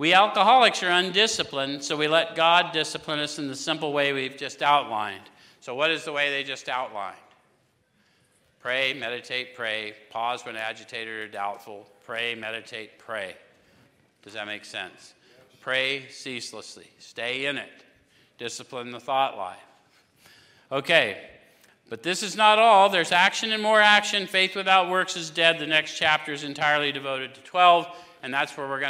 We alcoholics are undisciplined, so we let God discipline us in the simple way we've just outlined. So, what is the way they just outlined? Pray, meditate, pray. Pause when agitated or doubtful. Pray, meditate, pray. Does that make sense? Pray ceaselessly. Stay in it. Discipline the thought life. Okay, but this is not all. There's action and more action. Faith without works is dead. The next chapter is entirely devoted to 12, and that's where we're going